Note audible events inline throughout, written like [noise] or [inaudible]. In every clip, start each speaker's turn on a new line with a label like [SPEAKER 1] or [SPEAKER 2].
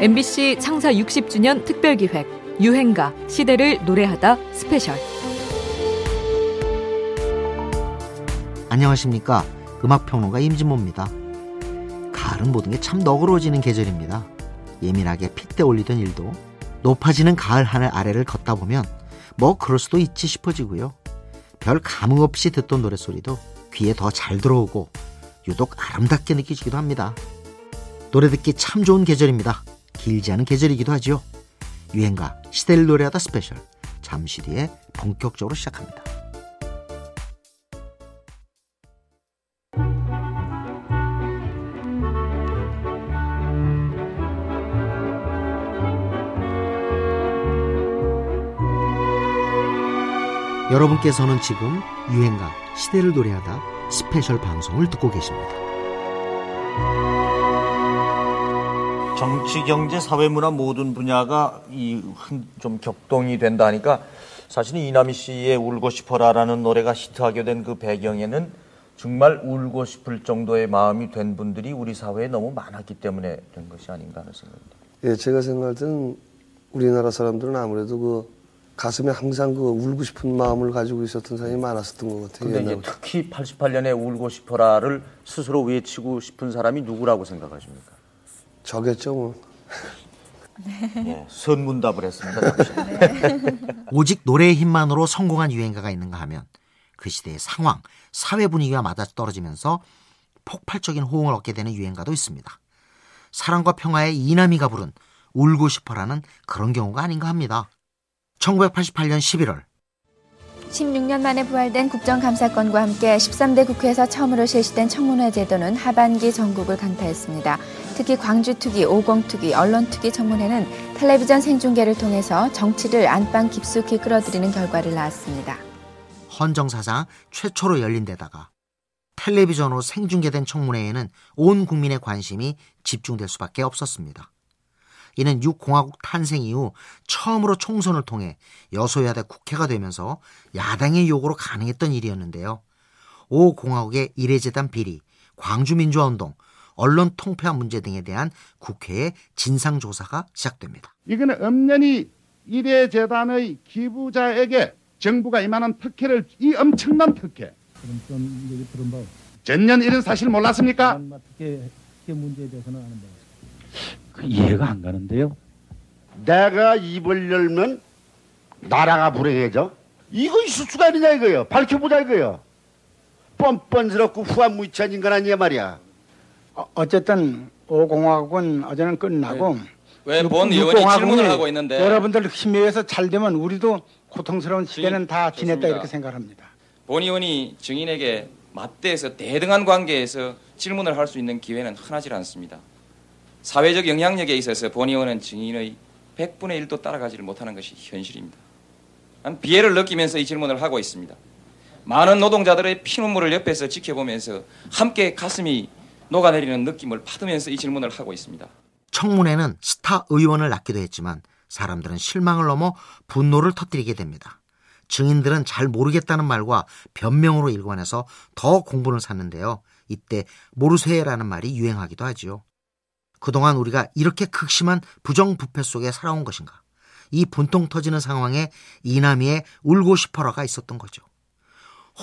[SPEAKER 1] MBC 창사 60주년 특별기획 유행가 시대를 노래하다 스페셜.
[SPEAKER 2] 안녕하십니까? 음악평론가 임진모입니다. 가을은 모든 게 참 너그러워지는 계절입니다. 예민하게 핏대 올리던 일도 높아지는 가을 하늘 아래를 걷다 보면 뭐 그럴 수도 있지 싶어지고요. 별 감흥 없이 듣던 노랫소리도 귀에 더 잘 들어오고 유독 아름답게 느껴지기도 합니다. 노래 듣기 참 좋은 계절입니다 길지 않은 계절이기도 하죠. 유행가 시대를 노래하다 스페셜 잠시 뒤에 본격적으로 시작합니다. 여러분께서는 지금 유행가 시대를 노래하다 스페셜 방송을 듣고 계십니다.
[SPEAKER 3] 정치, 경제, 사회, 문화 모든 분야가 이 좀 격동이 된다 하니까 사실은 이남이 씨의 울고 싶어라라는 노래가 히트하게 된 그 배경에는 정말 울고 싶을 정도의 마음이 된 분들이 우리 사회에 너무 많았기 때문에 된 것이 아닌가 하는 생각입니다.
[SPEAKER 4] 예, 제가 생각할 때는 우리나라 사람들은 아무래도 그 가슴에 항상 그 울고 싶은 마음을 가지고 있었던 사람이 많았었던 것 같아요.
[SPEAKER 3] 근데 이제 특히 88년에 울고 싶어라를 스스로 외치고 싶은 사람이 누구라고 생각하십니까?
[SPEAKER 4] 저겠죠 뭐.
[SPEAKER 3] 예, 선문답을 했습니다. [laughs] 네.
[SPEAKER 2] 오직 노래의 힘만으로 성공한 유행가가 있는가 하면 그 시대의 상황, 사회 분위기와 맞아 떨어지면서 폭발적인 호응을 얻게 되는 유행가도 있습니다. 사랑과 평화의 이남이가 부른 울고 싶어라는 그런 경우가 아닌가 합니다. 1988년 11월
[SPEAKER 5] 16년 만에 부활된 국정감사건과 함께 13대 국회에서 처음으로 실시된 청문회 제도는 하반기 전국을 강타했습니다. 특히 광주특위, 오공특위, 언론특위 청문회는 텔레비전 생중계를 통해서 정치를 안방 깊숙이 끌어들이는 결과를 낳았습니다.
[SPEAKER 2] 헌정사상 최초로 열린 데다가 텔레비전으로 생중계된 청문회에는 온 국민의 관심이 집중될 수밖에 없었습니다. 이는 6공화국 탄생 이후 처음으로 총선을 통해 여소야대 국회가 되면서 야당의 요구로 가능했던 일이었는데요. 5공화국의 이례재단 비리, 광주민주화운동, 언론 통폐합 문제 등에 대한 국회의 진상조사가 시작됩니다.
[SPEAKER 6] 이거는 엄연히 이례재단의 기부자에게 정부가 이만한 특혜를 이 엄청난 특혜. 전년 이런 사실 몰랐습니까?
[SPEAKER 7] 특혜, 특혜 문제에 대해서는 아는 바그 이해가 안 가는데요.
[SPEAKER 8] 내가 입을 열면 나라가 불행해져? 이거 있을 수가 있느냐 이거요. 밝혀보자 이거요. 뻔뻔스럽고 후한무치한 인간 아니야 말이야.
[SPEAKER 9] 어, 쨌든 오공화국은 어제는 끝나고
[SPEAKER 10] 왜 본 의원이 질문을 하고 있는데
[SPEAKER 9] 여러분들 힘에 잘 되면 우리도 고통스러운 시대는 다 지냈다 이렇게 생각합니다.
[SPEAKER 10] 본 의원이 증인에게 맞대해서 대등한 관계에서 질문을 할 수 있는 기회는 흔하지 않습니다. 사회적 영향력에 있어서 본 의원은 증인의 100분의 1도 따라가지를 못하는 것이 현실입니다. 난 비애를 느끼면서 이 질문을 하고 있습니다. 많은 노동자들의 피눈물을 옆에서 지켜보면서 함께 가슴이 녹아내리는 느낌을 받으면서 이 질문을 하고 있습니다.
[SPEAKER 2] 청문회는 스타 의원을 낳기도 했지만 사람들은 실망을 넘어 분노를 터뜨리게 됩니다. 증인들은 잘 모르겠다는 말과 변명으로 일관해서 더 공분을 샀는데요. 이때 모르쇠라는 말이 유행하기도 하지요. 그동안 우리가 이렇게 극심한 부정부패 속에 살아온 것인가? 이 분통 터지는 상황에 이남이의 울고 싶어라가 있었던 거죠.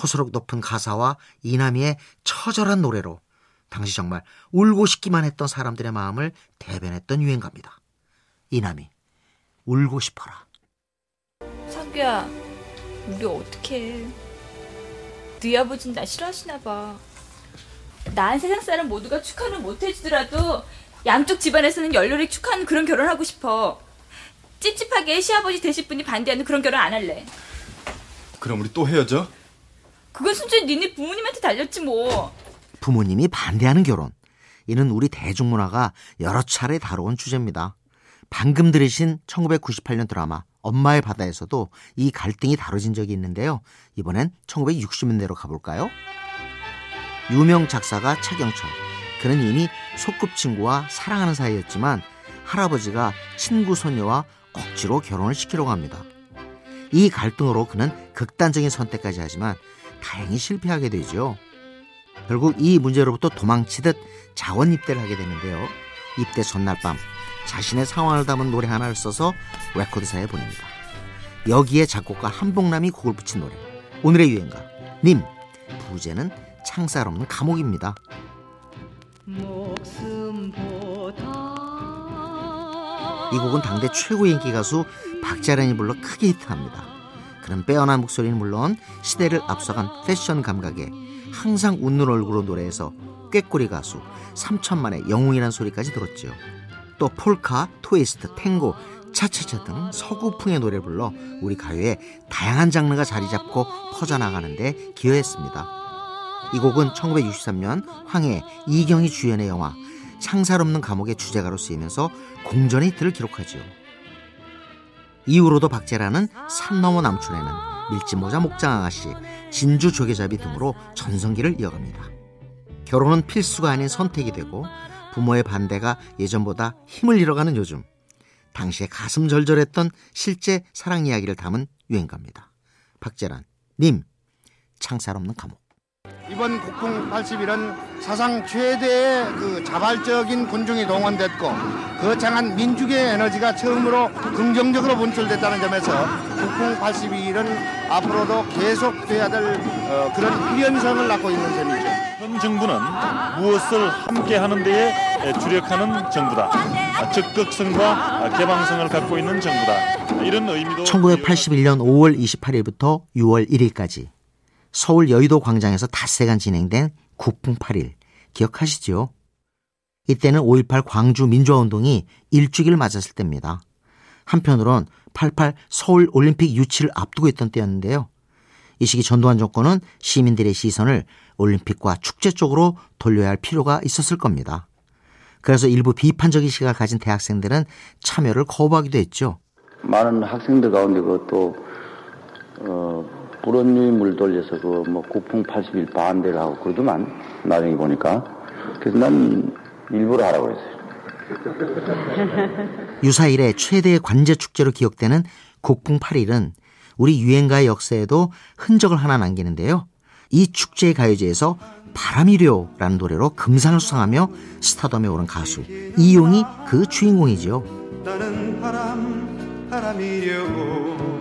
[SPEAKER 2] 호소력 높은 가사와 이남이의 처절한 노래로 당시 정말 울고 싶기만 했던 사람들의 마음을 대변했던 유행가입니다. 이남이 울고 싶어라.
[SPEAKER 11] 상규야, 우리 어떡해. 네 아버진 나 싫어하시나 봐. 난 세상 사람 모두가 축하는 못 해주더라도 양쪽 집안에서는 열렬히 축하하는 그런 결혼하고 싶어. 찝찝하게 시아버지 되실 분이 반대하는 그런 결혼 안 할래.
[SPEAKER 12] 그럼 우리 또 헤어져?
[SPEAKER 11] 그건 순전히 니네 부모님한테 달렸지 뭐.
[SPEAKER 2] 부모님이 반대하는 결혼. 이는 우리 대중문화가 여러 차례 다뤄온 주제입니다. 방금 들으신 1998년 드라마 엄마의 바다에서도 이 갈등이 다뤄진 적이 있는데요. 이번엔 1960년대로 가볼까요? 유명 작사가 차경철, 그는 이미 소꿉친구와 사랑하는 사이였지만 할아버지가 친구 소녀와 억지로 결혼을 시키려고 합니다. 이 갈등으로 그는 극단적인 선택까지 하지만 다행히 실패하게 되죠. 결국 이 문제로부터 도망치듯 자원 입대를 하게 되는데요. 입대 전날 밤 자신의 상황을 담은 노래 하나를 써서 레코드사에 보냅니다. 여기에 작곡가 한복남이 곡을 붙인 노래. 오늘의 유행가 님 부제는 창살 없는 감옥입니다. 이 곡은 당대 최고의 인기 가수 박자란이 불러 크게 히트합니다. 그런 빼어난 목소리는 물론 시대를 앞서간 패션 감각에 항상 웃는 얼굴로 노래해서 꾀꼬리 가수 3천만의 영웅이란 소리까지 들었지요. 또 폴카, 트위스트, 탱고, 차차차 등 서구풍의 노래를 불러 우리 가요에 다양한 장르가 자리 잡고 퍼져나가는데 기여했습니다. 이 곡은 1963년 황해 이경희 주연의 영화 창살 없는 감옥의 주제가로 쓰이면서 공전의 히트를 기록하지요. 이후로도 박재라는 산 너머 남촌에는 밀짚모자 목장 아가씨, 진주 조개잡이 등으로 전성기를 이어갑니다. 결혼은 필수가 아닌 선택이 되고 부모의 반대가 예전보다 힘을 잃어가는 요즘 당시에 가슴 절절했던 실제 사랑 이야기를 담은 유행가입니다. 박재란, 님, 창살 없는 감옥.
[SPEAKER 9] 이번 국풍 80일은 사상 최대의 그 자발적인 군중이 동원됐고 거창한 민족의 에너지가 처음으로 긍정적으로 분출됐다는 점에서 국풍 82일은 앞으로도 계속돼야 될 어, 그런 필연성을 낳고 있는 셈이죠.
[SPEAKER 13] 현 정부는 무엇을 함께 하는 데에 주력하는 정부다. 적극성과 개방성을 갖고 있는 정부다. 이런 의미도
[SPEAKER 2] 1981년 5월 28일부터 6월 1일까지 서울 여의도 광장에서 닷새간 진행된 국풍 8일 기억하시죠? 이때는 5.18 광주 민주화운동이 일주기를 맞았을 때입니다. 한편으론 88 서울 올림픽 유치를 앞두고 있던 때였는데요. 이 시기 전두환 정권은 시민들의 시선을 올림픽과 축제 쪽으로 돌려야 할 필요가 있었을 겁니다. 그래서 일부 비판적인 시각을 가진 대학생들은 참여를 거부하기도 했죠.
[SPEAKER 14] 많은 학생들 가운데 그것도 어, 불원유물 돌려서 그 뭐 국풍 80일 반대를 하고 그러더만 나중에 보니까 그래서 난 일부러 하라고 했어요. [laughs]
[SPEAKER 2] 유사 일의 최대의 관제 축제로 기억되는 국풍 8일은 우리 유행가의 역사에도 흔적을 하나 남기는데요. 이 축제의 가요제에서 바람이려라는 노래로 금상을 수상하며 스타덤에 오른 가수 이용이 그 주인공이죠. 나는 바람, 바람이려고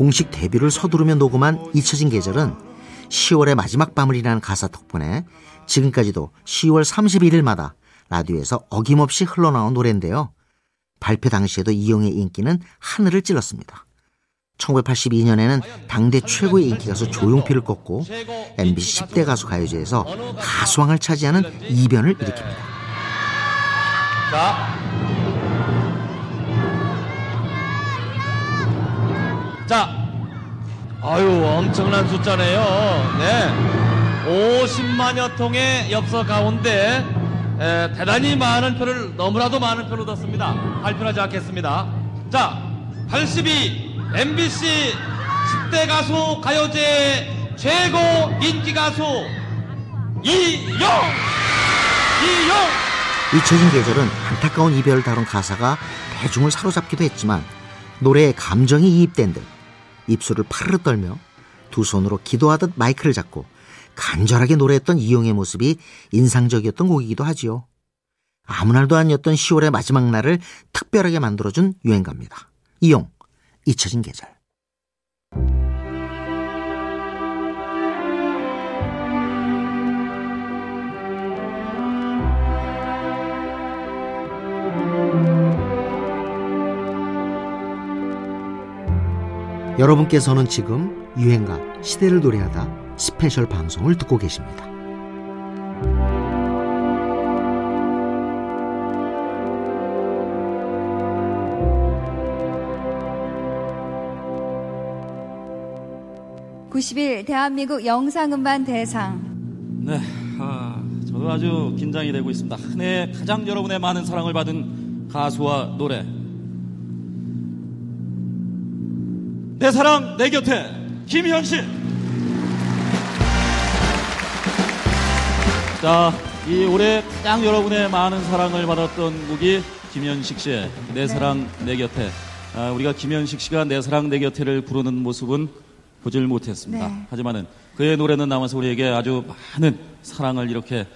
[SPEAKER 2] 공식 데뷔를 서두르며 녹음한 잊혀진 계절은 10월의 마지막 밤을이라는 가사 덕분에 지금까지도 10월 31일마다 라디오에서 어김없이 흘러나온 노래인데요. 발표 당시에도 이용의 인기는 하늘을 찔렀습니다. 1982년에는 당대 최고의 인기 가수 조용필을 꺾고 MBC 10대 가수 가요제에서 가수왕을 차지하는 이변을 일으킵니다.
[SPEAKER 15] 자, 자, 아유 엄청난 숫자네요. 네, 50만여 통의 엽서 가운데 에, 대단히 많은 표를 너무나도 많은 표를 얻었습니다. 발표하지 않겠습니다. 자, 82 MBC 10대 가수 가요제 최고 인기 가수 이용 이용
[SPEAKER 2] 잊혀진 계절은 안타까운 이별을 다룬 가사가 대중을 사로잡기도 했지만 노래에 감정이 이입된 듯 입술을 파르르 떨며 두 손으로 기도하듯 마이크를 잡고 간절하게 노래했던 이용의 모습이 인상적이었던 곡이기도 하지요. 아무 날도 아니었던 10월의 마지막 날을 특별하게 만들어준 유행가입니다. 이용, 잊혀진 계절. 여러분께서는 지금 유행가 시대를 노래하다 스페셜 방송을 듣고 계십니다.
[SPEAKER 16] (90일) 대한민국 영상음반 대상
[SPEAKER 15] 네, 아, 저도 아주 긴장이 되고 있습니다. 한 해 가장 여러분의 많은 사랑을 받은 가수와 노래 내 사랑 내 곁에 김현식 자, 이 올해 가장 여러분의 많은 사랑을 받았던 곡이 김현식 씨의 내 사랑 내 곁에 아, 우리가 김현식 씨가 내 사랑 내 곁에를 부르는 모습은 보질 못했습니다.
[SPEAKER 16] 네.
[SPEAKER 15] 하지만은 그의 노래는 남아서 우리에게 아주 많은 사랑을 이렇게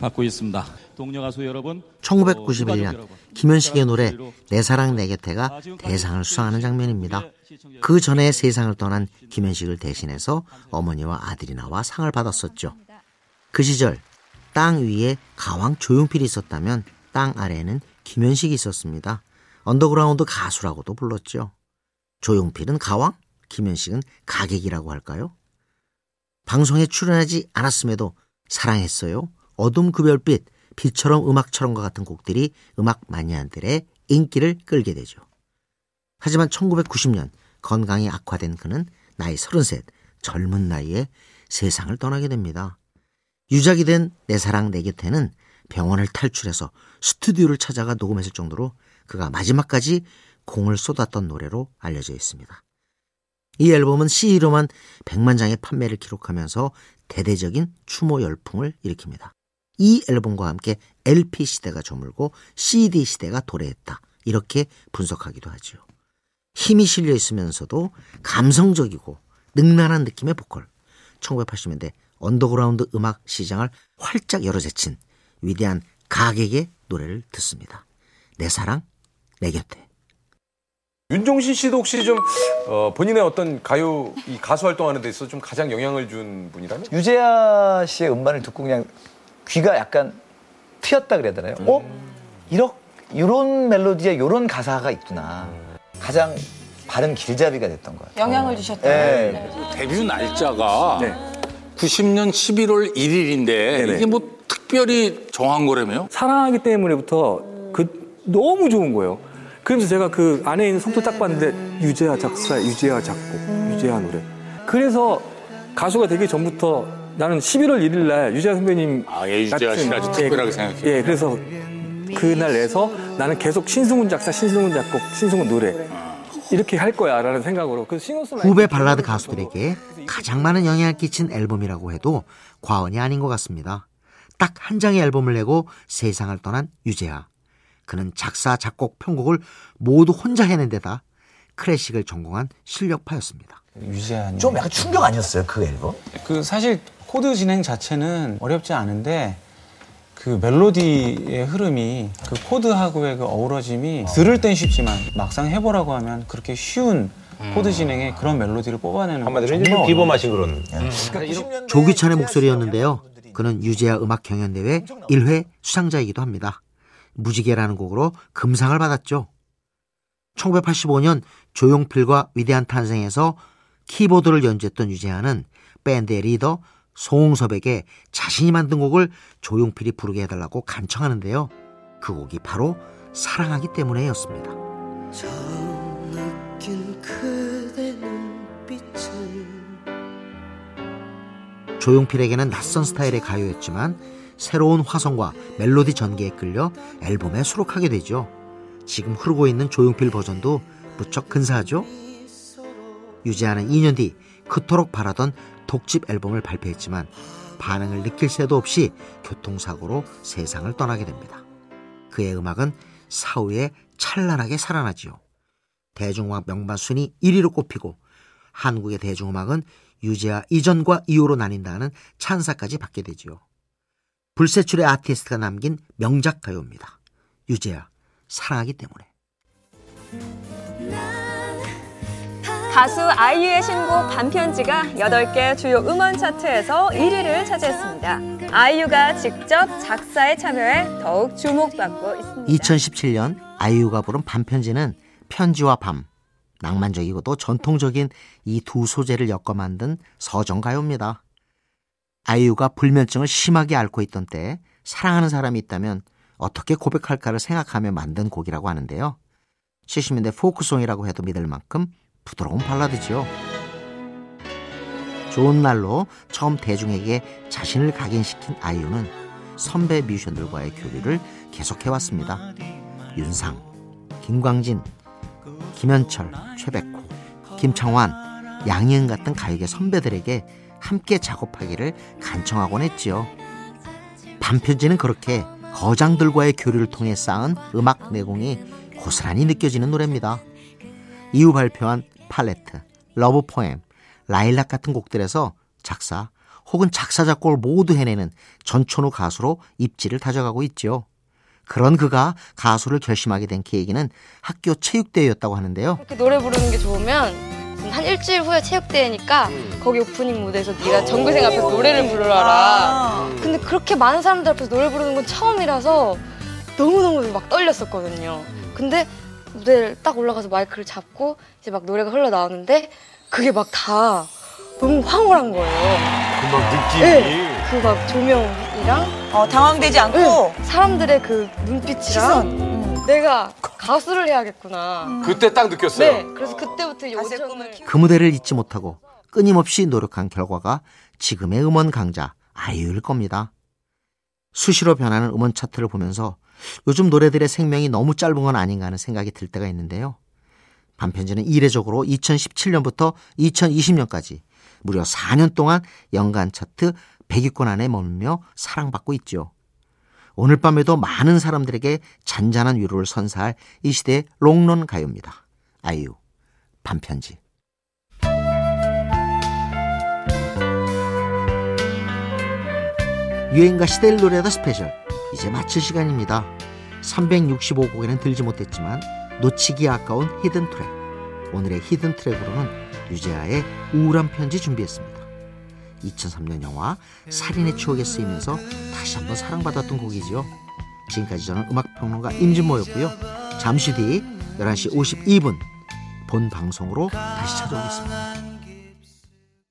[SPEAKER 15] 받고 있습니다. 동료 가수 여러분,
[SPEAKER 2] 1991년 김현식의 노래 내 사랑 내 곁에가 대상을 수상하는 장면입니다. 그 전에 세상을 떠난 김현식을 대신해서 어머니와 아들이 나와 상을 받았었죠. 그 시절 땅 위에 가왕 조용필이 있었다면 땅 아래에는 김현식이 있었습니다. 언더그라운드 가수라고도 불렀죠. 조용필은 가왕, 김현식은 가객이라고 할까요? 방송에 출연하지 않았음에도 사랑했어요. 어둠 그 별빛, 비처럼 음악처럼과 같은 곡들이 음악 마니아들의 인기를 끌게 되죠. 하지만 1990년 건강이 악화된 그는 나이 33, 젊은 나이에 세상을 떠나게 됩니다. 유작이 된 내 사랑 내 곁에는 병원을 탈출해서 스튜디오를 찾아가 녹음했을 정도로 그가 마지막까지 공을 쏟았던 노래로 알려져 있습니다. 이 앨범은 CD로만 100만 장의 판매를 기록하면서 대대적인 추모 열풍을 일으킵니다. 이 앨범과 함께 LP 시대가 저물고 CD 시대가 도래했다. 이렇게 분석하기도 하죠. 힘이 실려 있으면서도 감성적이고 능란한 느낌의 보컬. 1980년대 언더그라운드 음악 시장을 활짝 열어제친 위대한 가객의 노래를 듣습니다. 내 사랑, 내 곁에.
[SPEAKER 17] 윤종신 씨도 혹시 좀 어, 본인의 어떤 가요 이 가수 활동하는 데 있어서 좀 가장 영향을 준 분이라면?
[SPEAKER 18] 유재하 씨의 음반을 듣고 그냥 귀가 약간 트였다 그래야 되나요? 어? 이런 이런 멜로디에 이런 가사가 있구나. 가장 발음 길잡이가 됐던 것 같아요.
[SPEAKER 19] 영향을 주셨다.
[SPEAKER 18] 네.
[SPEAKER 20] 데뷔 날짜가 90년 11월 1일인데 이게 뭐 특별히 정한 거라며요?
[SPEAKER 21] 사랑하기 때문에부터 그 너무 좋은 거예요. 그러면서 제가 그 안에 있는 속도 딱 봤는데 유재하 작사, 유재하 작곡, 유재하 노래. 그래서 가수가 되기 전부터 나는 11월 1일 날 유재하 선배님
[SPEAKER 20] 아, 예, 유재하 씨를 아주 특별하게 생각해요.
[SPEAKER 21] 예, 그래서 그날 내서 나는 계속 신승훈 작사, 신승훈 작곡, 신승훈 노래 이렇게 할 거야라는 생각으로 그
[SPEAKER 2] 후배 발라드 가수들에게 가장 많은 영향을 끼친 앨범이라고 해도 과언이 아닌 것 같습니다. 딱 한 장의 앨범을 내고 세상을 떠난 유재하. 그는 작사, 작곡, 편곡을 모두 혼자 해낸 데다 클래식을 전공한 실력파였습니다.
[SPEAKER 18] 유재하님. 좀 약간 충격 아니었어요, 그 앨범?
[SPEAKER 22] 그 사실 코드 진행 자체는 어렵지 않은데 그 멜로디의 흐름이 그 코드하고의 그 어우러짐이 들을 땐 쉽지만 막상 해보라고 하면 그렇게 쉬운 코드 진행에 그런 멜로디를 뽑아내는
[SPEAKER 23] 한마디로
[SPEAKER 22] 건
[SPEAKER 23] 이제
[SPEAKER 22] 정말
[SPEAKER 23] 비범하신. 그런.
[SPEAKER 2] 조규찬의 목소리였는데요. 그는 유재하 음악 경연대회 1회 수상자이기도 합니다. 무지개라는 곡으로 금상을 받았죠. 1985년 조용필과 위대한 탄생에서 키보드를 연주했던 유재하는 밴드의 리더 송웅섭에게 자신이 만든 곡을 조용필이 부르게 해달라고 간청하는데요. 그 곡이 바로 사랑하기 때문에였습니다.
[SPEAKER 24] 느낀 그대 눈빛은
[SPEAKER 2] 조용필에게는 낯선 스타일의 가요였지만 새로운 화성과 멜로디 전개에 끌려 앨범에 수록하게 되죠. 지금 흐르고 있는 조용필 버전도 무척 근사하죠? 유재하는 2년 뒤 그토록 바라던 독집 앨범을 발표했지만 반응을 느낄 새도 없이 교통사고로 세상을 떠나게 됩니다. 그의 음악은 사후에 찬란하게 살아나지요. 대중음악 명반 순위 1위로 꼽히고 한국의 대중음악은 유재하 이전과 이후로 나뉜다는 찬사까지 받게 되지요. 불세출의 아티스트가 남긴 명작 가요입니다. 유재하 사랑하기 때문에.
[SPEAKER 25] 가수 아이유의 신곡 반편지가 8개 주요 음원 차트에서 1위를 차지했습니다. 아이유가 직접 작사에 참여해 더욱 주목받고 있습니다.
[SPEAKER 2] 2017년 아이유가 부른 반편지는 편지와 밤, 낭만적이고도 전통적인 이 두 소재를 엮어 만든 서정가요입니다. 아이유가 불면증을 심하게 앓고 있던 때에 사랑하는 사람이 있다면 어떻게 고백할까를 생각하며 만든 곡이라고 하는데요. 70년대 포크송이라고 해도 믿을 만큼 부드러운 발라드죠. 좋은 날로 처음 대중에게 자신을 각인시킨 아이유는 선배 뮤지션들과의 교류를 계속해왔습니다. 윤상, 김광진, 김현철, 최백호, 김창완, 양희은 같은 가요계 선배들에게 함께 작업하기를 간청하곤 했지요. 밤편지는 그렇게 거장들과의 교류를 통해 쌓은 음악 내공이 고스란히 느껴지는 노래입니다. 이후 발표한 팔레트, Love Poem, 라일락 같은 곡들에서 작사 혹은 작사 작곡을 모두 해내는 전천후 가수로 입지를 다져가고 있죠. 그런 그가 가수를 결심하게 된 계기는 학교 체육대회였다고 하는데요.
[SPEAKER 26] 이렇게 노래 부르는 게 좋으면 한 일주일 후에 체육대회니까 거기 오프닝 무대에서 네가 전교생 앞에서 노래를 부르라. 근데 그렇게 많은 사람들 앞에서 노래 부르는 건 처음이라서 너무너무 막 떨렸었거든요. 근데 무대를 딱 올라가서 마이크를 잡고 이제 막 노래가 흘러나오는데 그게 막 다 너무 황홀한 거예요.
[SPEAKER 17] 금방 느낌이.
[SPEAKER 26] 네, 그 막 조명이랑
[SPEAKER 27] 어, 당황되지 않고
[SPEAKER 26] 네, 사람들의 그 눈빛이랑 내가 가수를 해야겠구나.
[SPEAKER 17] 그때 딱 느꼈어요.
[SPEAKER 26] 네, 그래서 그때부터 요청을
[SPEAKER 2] 그 무대를 잊지 못하고 끊임없이 노력한 결과가 지금의 음원 강자 아이유일 겁니다. 수시로 변하는 음원 차트를 보면서 요즘 노래들의 생명이 너무 짧은 건 아닌가 하는 생각이 들 때가 있는데요. 반편지는 이례적으로 2017년부터 2020년까지 무려 4년 동안 연간 차트 100위권 안에 머물며 사랑받고 있죠. 오늘 밤에도 많은 사람들에게 잔잔한 위로를 선사할 이 시대의 롱런 가요입니다. 아이유, 밤편지. 유행가 시대를 노래하다 스페셜 이제 마칠 시간입니다. 365곡에는 들지 못했지만 놓치기 아까운 hidden track 오늘의 hidden track으로는 유재하의 우울한 편지 준비했습니다. 2003년 영화 살인의 추억에 쓰이면서 다시 한번 사랑받았던 곡이지요. 지금까지 저는 음악평론가 임진모였고요. 잠시 뒤 11시 52분 본 방송으로 다시 찾아오겠습니다.